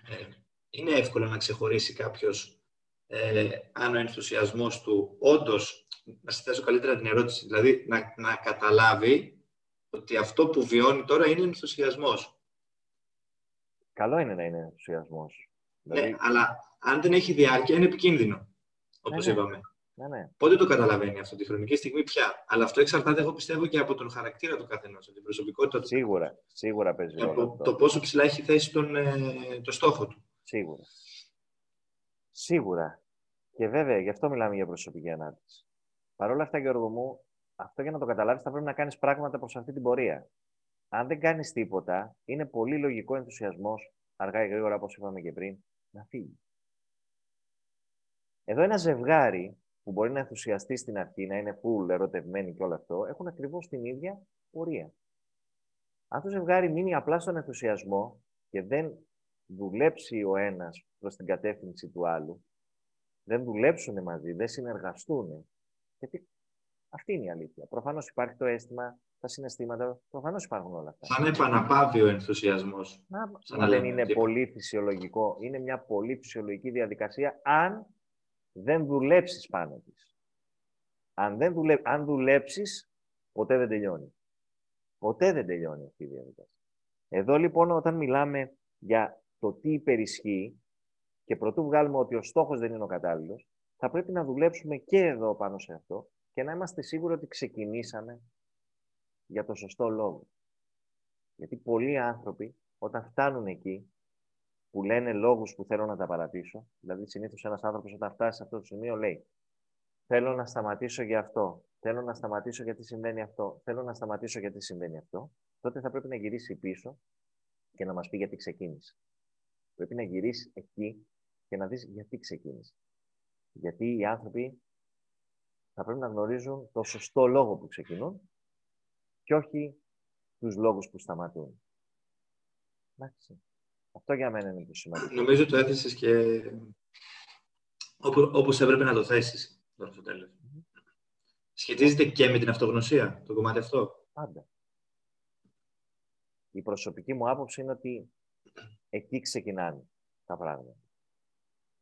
[SPEAKER 1] Ε, είναι εύκολο να ξεχωρίσει κάποιος ε, αν ο ενθουσιασμός του όντως, να σε θέσω καλύτερα την ερώτηση, δηλαδή να, να καταλάβει ότι αυτό που βιώνει τώρα είναι ενθουσιασμός.
[SPEAKER 2] Καλό είναι να είναι ενθουσιασμός.
[SPEAKER 1] Ναι, δηλαδή... αλλά αν δεν έχει διάρκεια είναι επικίνδυνο, όπως
[SPEAKER 2] ναι, ναι.
[SPEAKER 1] είπαμε.
[SPEAKER 2] Ναι, ναι.
[SPEAKER 1] Πότε το καταλαβαίνει αυτό, τη χρονική στιγμή πια. Αλλά αυτό εξαρτάται, εγώ πιστεύω, και από τον χαρακτήρα του καθενός, από την προσωπικότητα του.
[SPEAKER 2] Σίγουρα, σίγουρα παίζει
[SPEAKER 1] Και
[SPEAKER 2] ρόλο.
[SPEAKER 1] από
[SPEAKER 2] αυτό.
[SPEAKER 1] το πόσο ψηλά έχει θέσει τον, ε, το στόχο του.
[SPEAKER 2] Σίγουρα. Σίγουρα. Και βέβαια, γι' αυτό μιλάμε για προσωπική ανάπτυξη. Παρ' όλα αυτά, Γιώργο μου, αυτό για να το καταλάβεις θα πρέπει να κάνεις πράγματα προς αυτή την πορεία. Αν δεν κάνεις τίποτα, είναι πολύ λογικό ενθουσιασμός, αργά ή γρήγορα, όπως είπαμε και πριν, να φύγεις. Εδώ ένα ζευγάρι που μπορεί να ενθουσιαστεί στην αρχή, να είναι full ερωτευμένοι και όλο αυτό, έχουν ακριβώς την ίδια πορεία. Αν το ζευγάρι μείνει απλά στον ενθουσιασμό και δεν δουλέψει ο ένας προς την κατεύθυνση του άλλου, δεν δουλέψουν μαζί, δεν συνεργαστούν, γιατί Αυτή είναι η αλήθεια. Προφανώς υπάρχει το αίσθημα, τα συναισθήματα, προφανώς υπάρχουν όλα αυτά.
[SPEAKER 1] Σαν επαναπάβει ο ενθουσιασμός.
[SPEAKER 2] Μα δεν είναι πολύ φυσιολογικό. Είναι μια πολύ φυσιολογική διαδικασία αν δεν δουλέψεις πάνω της. Αν, δεν δουλε... αν δουλέψεις, ποτέ δεν τελειώνει. Ποτέ δεν τελειώνει αυτή η διαδικασία. Εδώ λοιπόν όταν μιλάμε για το τι υπερισχύει και προτού βγάλουμε ότι ο στόχος δεν είναι ο κατάλληλος, θα πρέπει να δουλέψουμε και εδώ πάνω σε αυτό και να είμαστε σίγουροι ότι ξεκινήσαμε για το σωστό λόγο. Γιατί πολλοί άνθρωποι όταν φτάνουν εκεί που λένε λόγους που θέλω να τα παρατήσω, δηλαδή συνήθως ένας άνθρωπος όταν φτάσει σε αυτό το σημείο λέει Θέλω να σταματήσω για αυτό. Θέλω να σταματήσω γιατί συμβαίνει αυτό. Θέλω να σταματήσω γιατί συμβαίνει αυτό. Τότε θα πρέπει να γυρίσει πίσω και να μας πει γιατί ξεκίνησε. Πρέπει να γυρίσεις εκεί και να δεις γιατί ξεκίνησε. Γιατί οι άνθρωποι θα πρέπει να γνωρίζουν το σωστό λόγο που ξεκινούν και όχι τους λόγους που σταματούν. Εντάξει. Αυτό για μένα είναι το σημαντικό.
[SPEAKER 1] Νομίζω το έθεσες και όπως έπρεπε να το θέσεις τώρα στο τέλος. Σχετίζεται και με την αυτογνωσία, το κομμάτι αυτό.
[SPEAKER 2] Πάντα. Η προσωπική μου άποψη είναι ότι εκεί ξεκινάνε τα πράγματα.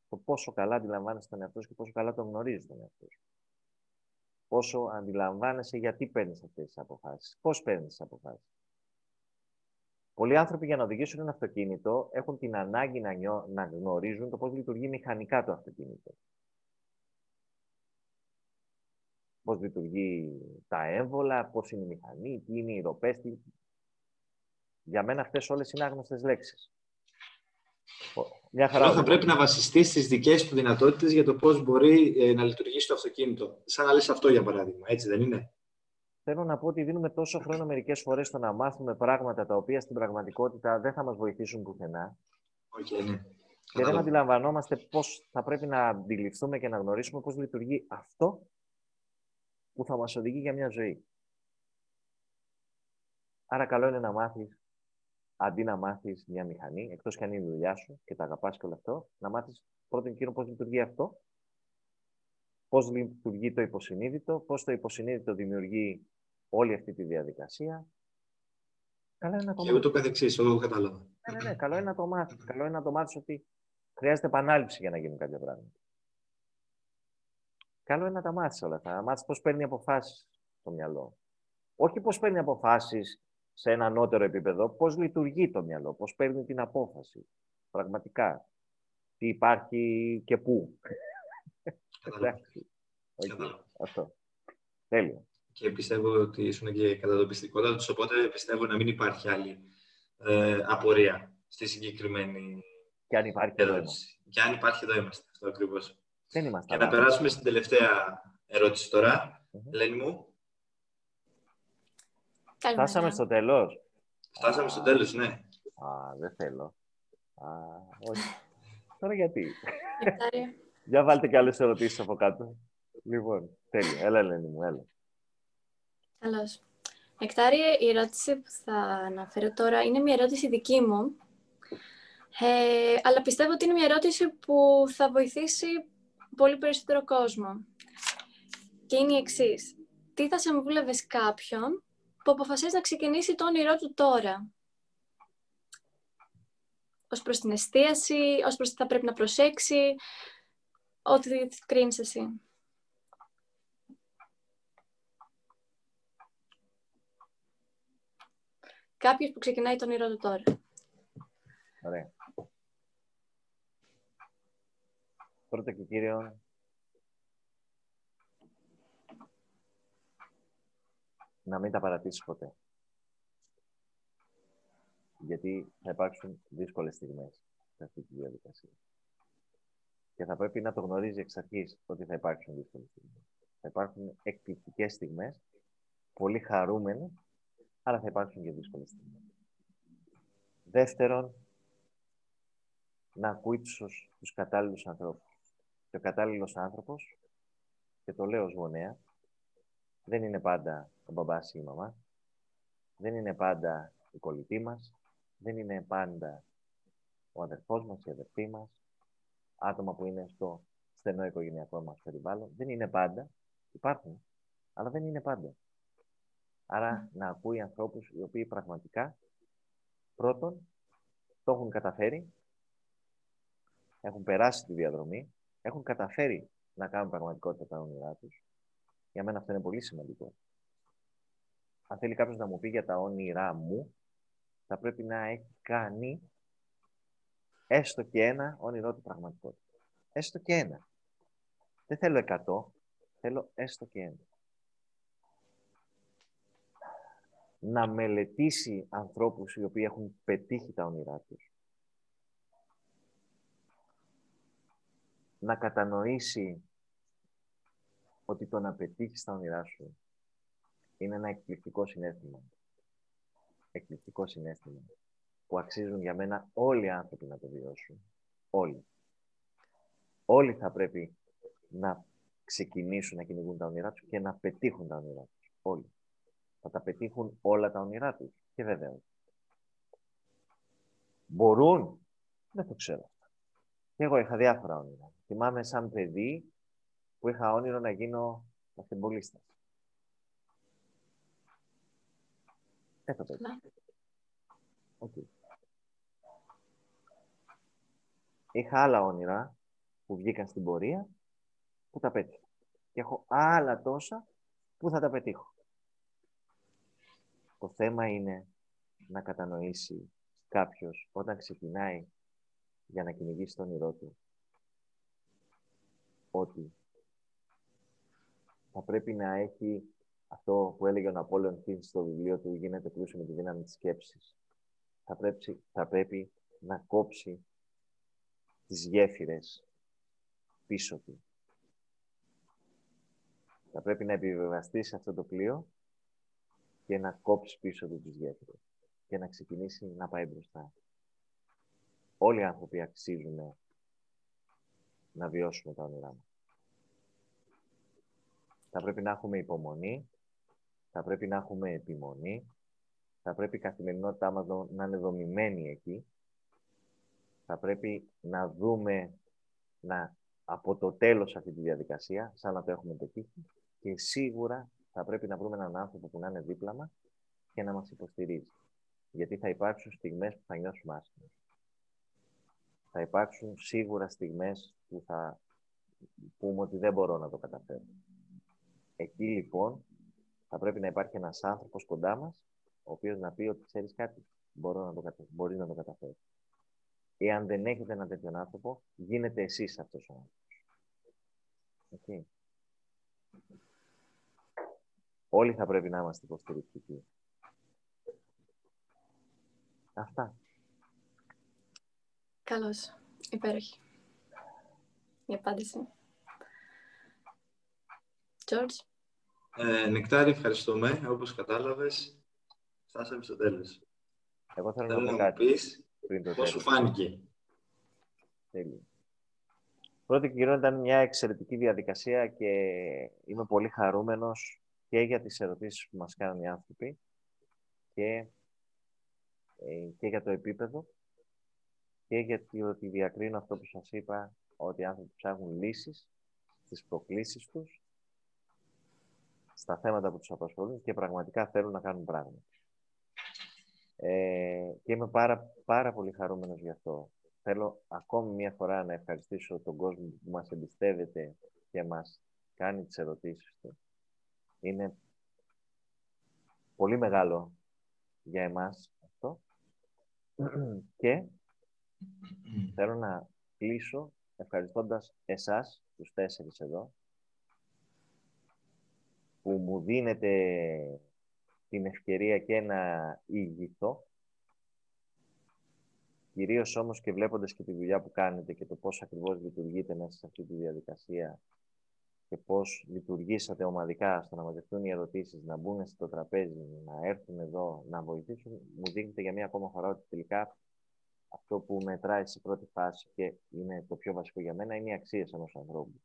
[SPEAKER 2] Το πόσο καλά αντιλαμβάνεσαι τον εαυτό σου και πόσο καλά τον γνωρίζεις τον εαυτό σου. Πόσο αντιλαμβάνεσαι γιατί παίρνεις αυτές τις αποφάσεις. Πώς παίρνεις τις αποφάσεις. Πολλοί άνθρωποι για να οδηγήσουν ένα αυτοκίνητο έχουν την ανάγκη να, να γνωρίζουν το πώς λειτουργεί μηχανικά το αυτοκίνητο. πώς λειτουργεί τα έμβολα, πώς είναι η μηχανή, τι είναι οι ροπές. Για μένα αυτές όλες είναι άγνωστες λέξεις.
[SPEAKER 1] Μια χαρά θα πρέπει να βασιστείς στις δικές του δυνατότητες για το πώς μπορεί ε, να λειτουργήσει το αυτοκίνητο. Σαν να λες αυτό για παράδειγμα, έτσι δεν είναι;
[SPEAKER 2] Θέλω να πω ότι δίνουμε τόσο χρόνο μερικές φορές στο να μάθουμε πράγματα τα οποία στην πραγματικότητα δεν θα μας βοηθήσουν πουθενά.
[SPEAKER 1] Okay, ναι.
[SPEAKER 2] Και δεν αντιλαμβανόμαστε πώς θα πρέπει να αντιληφθούμε και να γνωρίσουμε πώς λειτουργεί αυτό που θα μας οδηγεί για μια ζωή. Άρα καλό είναι να μάθεις, αντί να μάθεις μια μηχανή, εκτός και αν είναι η δουλειά σου και τα αγαπάς και όλο αυτό, να μάθεις πρώτον κύριο πώς λειτουργεί αυτό, πώς λειτουργεί το υποσυνείδητο, πώς το υποσυνείδητο δημιουργεί όλη αυτή τη διαδικασία.
[SPEAKER 1] Καλό είναι να το και το καθεξής, εγώ κατάλαβα.
[SPEAKER 2] Ναι, ναι, ναι, καλό είναι να το μάθεις. Καλό είναι να το μάθεις ότι χρειάζεται επανάληψη για να γίνουν κάποια πράγματα. Καλό είναι να τα μάθεις όλα αυτά. Να μάθεις πώς παίρνει αποφάσεις το μυαλό. Όχι πώς παίρνει αποφάσεις σε ένα ανώτερο επίπεδο, πώς λειτουργεί το μυαλό, πώς παίρνει την απόφαση. Πραγματικά. Τι υπάρχει και πού. Εντάξει. Αυτό. Τέλειο.
[SPEAKER 1] Και πιστεύω ότι ήσουν και κατά το πιστικότητα τους, οπότε πιστεύω να μην υπάρχει άλλη ε, απορία στη συγκεκριμένη
[SPEAKER 2] και αν υπάρχει εδώ είμαστε.
[SPEAKER 1] Και αν υπάρχει εδώ είμαστε. Αυτό ακριβώς.
[SPEAKER 2] Δεν είμαστε.
[SPEAKER 1] Για να περάσουμε στην τελευταία ερώτηση τώρα. Ελένη μου.
[SPEAKER 2] Φτάσαμε στο τέλος.
[SPEAKER 1] Φτάσαμε στο τέλος, ναι.
[SPEAKER 2] Α, δεν θέλω. Α, όχι. Τώρα γιατί; Για βάλτε και άλλες ερωτήσεις από κάτω. Λοιπόν, τέλειο. Έλα, Ελένη μου, έλα.
[SPEAKER 5] Καλώς. Εκτάρια, η ερώτηση που θα αναφέρω τώρα είναι μια ερώτηση δική μου. Ε, αλλά πιστεύω ότι είναι μια ερώτηση που θα βοηθήσει πολύ περισσότερο κόσμο. Και είναι η εξής. Τι θα συμβούλευε κάποιον που αποφασίζει να ξεκινήσει το όνειρό του τώρα; Ως προς την εστίαση, ως προς τι θα πρέπει να προσέξει, ό,τι κρίνεις εσύ. Κάποιος που ξεκινάει το όνειρό του τώρα.
[SPEAKER 2] Ωραία. Πρώτα και κύριο, να μην τα παρατήσεις ποτέ. Γιατί θα υπάρξουν δύσκολες στιγμές σε αυτή τη διαδικασία. Και θα πρέπει να το γνωρίζει εξ αρχής ότι θα υπάρξουν δύσκολες στιγμές. Θα υπάρχουν εκπληκτικές στιγμές, πολύ χαρούμενες, αλλά θα υπάρξουν και δύσκολες στιγμές. Δεύτερον, να ακούει τους, τους κατάλληλους ανθρώπους και ο κατάλληλος άνθρωπος, και το λέω ως γονέα, δεν είναι πάντα ο μπαμπάς ή η μαμά, δεν είναι πάντα η κολλητή μας, δεν είναι πάντα ο αδερφός μας, η αδερφή μας, άτομα που είναι στο στενό οικογενειακό μας περιβάλλον. Δεν είναι πάντα. Υπάρχουν. Αλλά δεν είναι πάντα. Άρα να ακούει ανθρώπους οι οποίοι πραγματικά πρώτον το έχουν καταφέρει, έχουν περάσει τη διαδρομή, έχουν καταφέρει να κάνουν πραγματικότητα τα όνειρά τους. Για μένα αυτό είναι πολύ σημαντικό. Αν θέλει κάποιος να μου πει για τα όνειρά μου, θα πρέπει να έχει κάνει έστω και ένα όνειρό του πραγματικότητα. Έστω και ένα. Δεν θέλω εκατό, θέλω έστω και ένα. Να μελετήσει ανθρώπους οι οποίοι έχουν πετύχει τα όνειρά τους. Να κατανοήσει ότι το να πετύχεις τα όνειρά σου είναι ένα εκπληκτικό συνέστημα. Εκπληκτικό συνέστημα που αξίζουν για μένα όλοι οι άνθρωποι να το βιώσουν. Όλοι. Όλοι θα πρέπει να ξεκινήσουν να κυνηγούν τα όνειρά τους και να πετύχουν τα όνειρά τους. Όλοι. Θα τα πετύχουν όλα τα όνειρά τους. Και βέβαια. Μπορούν. Δεν το ξέρω. Και εγώ είχα διάφορα όνειρα. Θυμάμαι σαν παιδί που είχα όνειρο να γίνω βαθεμπολίστας. Δεν το πέτυχα. Okay. Είχα άλλα όνειρα που βγήκαν στην πορεία που τα πέτυχα. Και έχω άλλα τόσα που θα τα πετύχω. Το θέμα είναι να κατανοήσει κάποιος όταν ξεκινάει για να κυνηγήσει το όνειρό του ότι θα πρέπει να έχει αυτό που έλεγε ο Ναπόλεον Χιν στο βιβλίο του «Γίνεται πλούσιο με τη δύναμη της σκέψης». Θα πρέπει, θα πρέπει να κόψει τις γέφυρες πίσω του. Θα πρέπει να επιβεβαστεί σε αυτό το πλοίο και να κόψει πίσω του τις γέφυρες και να ξεκινήσει να πάει μπροστά. Όλοι οι άνθρωποι αξίζουν να βιώσουμε τα όνειρά μας. Θα πρέπει να έχουμε υπομονή, θα πρέπει να έχουμε επιμονή, θα πρέπει η καθημερινότητά μας να είναι δομημένη εκεί, θα πρέπει να δούμε να, από το τέλος αυτή τη διαδικασία, σαν να το έχουμε πετύχει, και σίγουρα θα πρέπει να βρούμε έναν άνθρωπο που να είναι δίπλα μας και να μας υποστηρίζει. Γιατί θα υπάρξουν στιγμές που θα νιώσουμε άσχημα. Θα υπάρξουν σίγουρα στιγμές που θα πούμε ότι δεν μπορώ να το καταφέρω. Εκεί λοιπόν θα πρέπει να υπάρχει ένας άνθρωπος κοντά μας, ο οποίος να πει ότι ξέρεις κάτι, μπορώ να το καταφέρω, μπορείς να το καταφέρεις. Εάν δεν έχετε έναν τέτοιον άνθρωπο, γίνετε εσείς αυτός ο άνθρωπος. Okay. Όλοι θα πρέπει να είμαστε υποστηρικτικοί. Αυτά.
[SPEAKER 5] Καλώς. Υπέροχη. Η απάντηση. George;
[SPEAKER 1] Ε, Νεκτάρη, ευχαριστούμε. Όπως κατάλαβες, φτάσαμε στο τέλος.
[SPEAKER 2] Εγώ θέλω, θέλω να πω κάτι.
[SPEAKER 1] Πεις πώς σου φάνηκε.
[SPEAKER 2] Τέλειο. Πρώτη και κύριο ήταν μια εξαιρετική διαδικασία και είμαι πολύ χαρούμενος και για τις ερωτήσεις που μας κάνουν οι άνθρωποι και, ε, και για το επίπεδο και γιατί ότι διακρίνω αυτό που σας είπα ότι οι άνθρωποι ψάχνουν λύσεις στις προκλήσεις τους στα θέματα που τους απασχολούν και πραγματικά θέλουν να κάνουν πράγματα. Ε, και είμαι πάρα, πάρα πολύ χαρούμενος γι' αυτό. Θέλω ακόμη μια φορά να ευχαριστήσω τον κόσμο που μας εμπιστεύεται και μας κάνει τις ερωτήσεις του. Είναι πολύ μεγάλο για εμάς αυτό. και θέλω να κλείσω ευχαριστώντας εσάς, τους τέσσερις εδώ, που μου δίνετε την ευκαιρία και να ηγηθώ. Κυρίως όμως και βλέποντας και τη δουλειά που κάνετε και το πώς ακριβώς λειτουργείτε μέσα σε αυτή τη διαδικασία και πώς λειτουργήσατε ομαδικά στο να μαζευτούν οι ερωτήσεις, να μπουν στο τραπέζι, να έρθουν εδώ, να βοηθήσουν, μου δείχνετε για μία ακόμα φορά ότι τελικά αυτό που μετράει σε πρώτη φάση και είναι το πιο βασικό για μένα είναι οι αξίες ενός ανθρώπου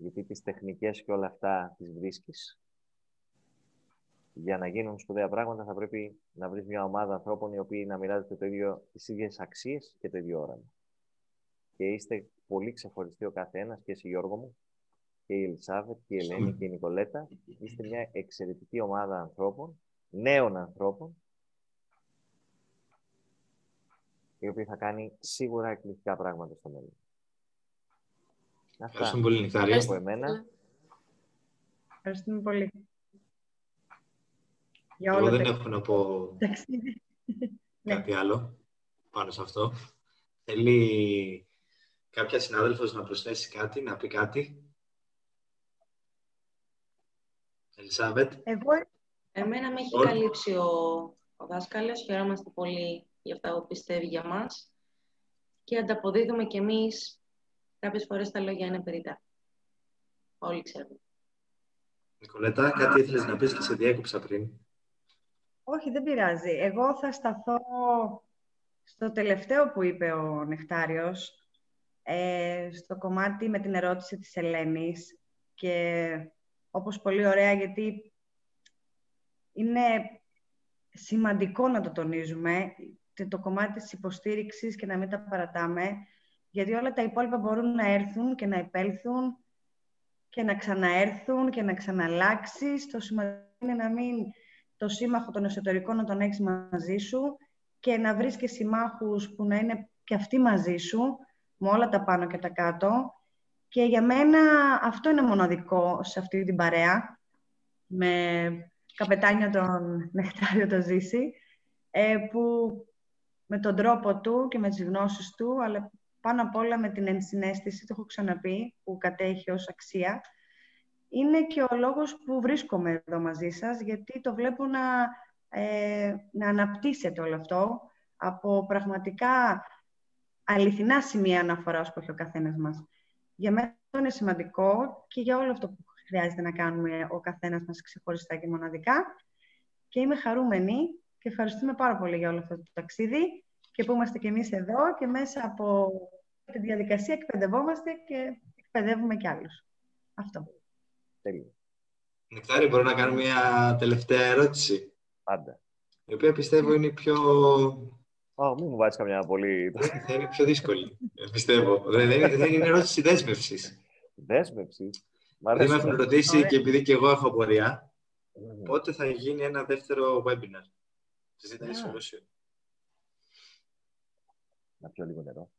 [SPEAKER 2] γιατί τις τεχνικές και όλα αυτά τις βρίσκεις. Για να γίνουν σπουδαία πράγματα θα πρέπει να βρεις μια ομάδα ανθρώπων οι οποίοι να μοιράζονται το ίδιο, τις ίδιες αξίες και το ίδιο όραμα. Και είστε πολύ ξεχωριστοί ο καθένας και εσύ Γιώργο μου και η Ελισάβετ και η Ελένη και η Νικολέτα. Είστε μια εξαιρετική ομάδα ανθρώπων, νέων ανθρώπων, η οποία θα κάνει σίγουρα εκπληκτικά πράγματα στο μέλλον.
[SPEAKER 1] Ευχαριστούμε πολύ, Νικτάρια.
[SPEAKER 2] από εμένα.
[SPEAKER 4] Ευχαριστούμε πολύ. Για
[SPEAKER 1] Εγώ
[SPEAKER 4] όλα
[SPEAKER 1] δεν
[SPEAKER 4] τα
[SPEAKER 1] έχω να πω
[SPEAKER 4] ταξίδια. Ναι.
[SPEAKER 1] κάτι άλλο πάνω σε αυτό. Θέλει κάποια συνάδελφος να προσθέσει κάτι, να πει κάτι; Ελισάβετ.
[SPEAKER 4] Εγώ
[SPEAKER 3] Εμένα με έχει
[SPEAKER 1] Όλοι.
[SPEAKER 3] καλύψει ο, ο δάσκαλος. Χαιρόμαστε πολύ για αυτά που πιστεύει για μας. Και ανταποδίδουμε κι εμείς. Κάποιες φορές τα λόγια είναι περιτά. Όλοι ξέρουμε.
[SPEAKER 1] Νικολέτα, κάτι ήθελες να πεις και σε διέκοψα πριν.
[SPEAKER 4] Όχι, δεν πειράζει. Εγώ θα σταθώ στο τελευταίο που είπε ο Νεκτάριος, ε, στο κομμάτι με την ερώτηση της Ελένης και όπως πολύ ωραία γιατί είναι σημαντικό να το τονίζουμε και το κομμάτι της υποστήριξης και να μην τα παρατάμε γιατί όλα τα υπόλοιπα μπορούν να έρθουν και να επέλθουν και να ξαναέρθουν και να ξαναλλάξει. Το σημαντικό είναι να μην το σύμμαχο των εσωτερικών να τον έχεις μαζί σου και να βρεις και συμμάχους που να είναι και αυτοί μαζί σου, με όλα τα πάνω και τα κάτω. Και για μένα αυτό είναι μοναδικό σε αυτή την παρέα, με καπετάνιο τον Νεκτάριο το Ζήση, ε, που με τον τρόπο του και με τις γνώσεις του, αλλά πάνω απ' όλα με την ενσυναίσθηση, το έχω ξαναπεί, που κατέχει ως αξία, είναι και ο λόγος που βρίσκομαι εδώ μαζί σας, γιατί το βλέπω να, ε, να αναπτύσσεται όλο αυτό από πραγματικά αληθινά σημεία αναφοράς που έχει ο καθένας μας. Για μένα αυτό είναι σημαντικό και για όλο αυτό που χρειάζεται να κάνουμε ο καθένας μας ξεχωριστά και μοναδικά. Και είμαι χαρούμενη και ευχαριστούμε πάρα πολύ για όλο αυτό το ταξίδι και που είμαστε κι εμείς εδώ και μέσα από τη διαδικασία εκπαιδευόμαστε και εκπαιδεύουμε κι άλλους. Αυτό.
[SPEAKER 2] Τέλειο.
[SPEAKER 1] Νεκτάρη, μπορώ να κάνω μια τελευταία ερώτηση,
[SPEAKER 2] Πάντα.
[SPEAKER 1] η οποία πιστεύω είναι η πιο...
[SPEAKER 2] Ω, μην μου βάζεις καμιά πολύ...
[SPEAKER 1] θα είναι πιο δύσκολη, ε, πιστεύω. Δεν είναι, δεν είναι ερώτηση δέσμευσης.
[SPEAKER 2] Δέσμευσης. Μ'
[SPEAKER 1] Δεν
[SPEAKER 2] αρέσει.
[SPEAKER 1] με έχουν ρωτήσει και επειδή και εγώ έχω απορία,
[SPEAKER 2] Μμμ.
[SPEAKER 1] πότε θα γίνει ένα δεύτερο webinar. Συζήτηση
[SPEAKER 2] Α.
[SPEAKER 1] solution.
[SPEAKER 2] Να πιω λίγο νερό.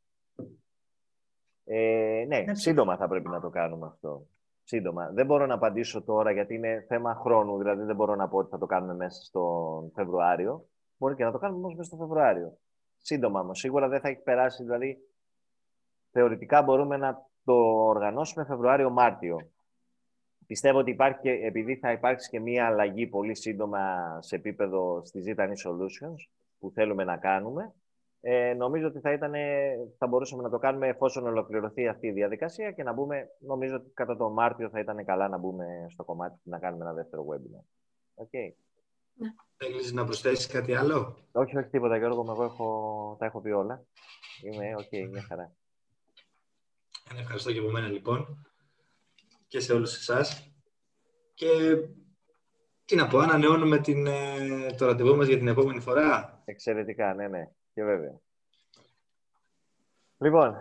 [SPEAKER 2] Ε, ναι,
[SPEAKER 4] Να
[SPEAKER 2] σύντομα θα πρέπει να το κάνουμε αυτό. Σύντομα. Δεν μπορώ να απαντήσω τώρα γιατί είναι θέμα χρόνου. Δηλαδή δεν μπορώ να πω ότι θα το κάνουμε μέσα στον Φεβρουάριο. Μπορεί και να το κάνουμε όμως μέσα στο Φεβρουάριο. Σύντομα όμως. Σίγουρα δεν θα έχει περάσει. Δηλαδή θεωρητικά μπορούμε να το οργανώσουμε Φεβρουάριο-Μάρτιο. Πιστεύω ότι υπάρχει και, επειδή θα υπάρξει και μία αλλαγή πολύ σύντομα σε επίπεδο στη Zitani Solutions που θέλουμε να κάνουμε, ε, νομίζω ότι θα, ήταν, θα μπορούσαμε να το κάνουμε εφόσον ολοκληρωθεί αυτή η διαδικασία και να μπούμε, νομίζω ότι κατά τον Μάρτιο θα ήταν καλά να μπούμε στο κομμάτι να κάνουμε ένα δεύτερο webinar. Okay.
[SPEAKER 1] Θέλεις να προσθέσεις κάτι άλλο;
[SPEAKER 2] Όχι, όχι τίποτα Γιώργο, εγώ έχω, τα έχω πει όλα. Είμαι οκ, μια χαρά.
[SPEAKER 1] Ένα ευχαριστώ και από μένα λοιπόν και σε όλους εσάς. Και τι να πω, ανανεώνουμε την, ε, το ραντεβού μας για την επόμενη φορά.
[SPEAKER 2] Εξαιρετικά, ναι, ναι. Και βέβαια. Λοιπόν,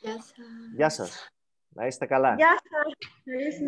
[SPEAKER 5] Γεια σας.
[SPEAKER 2] γεια σας. Να είστε καλά.
[SPEAKER 4] Γεια σας. Καλή συνέχεια.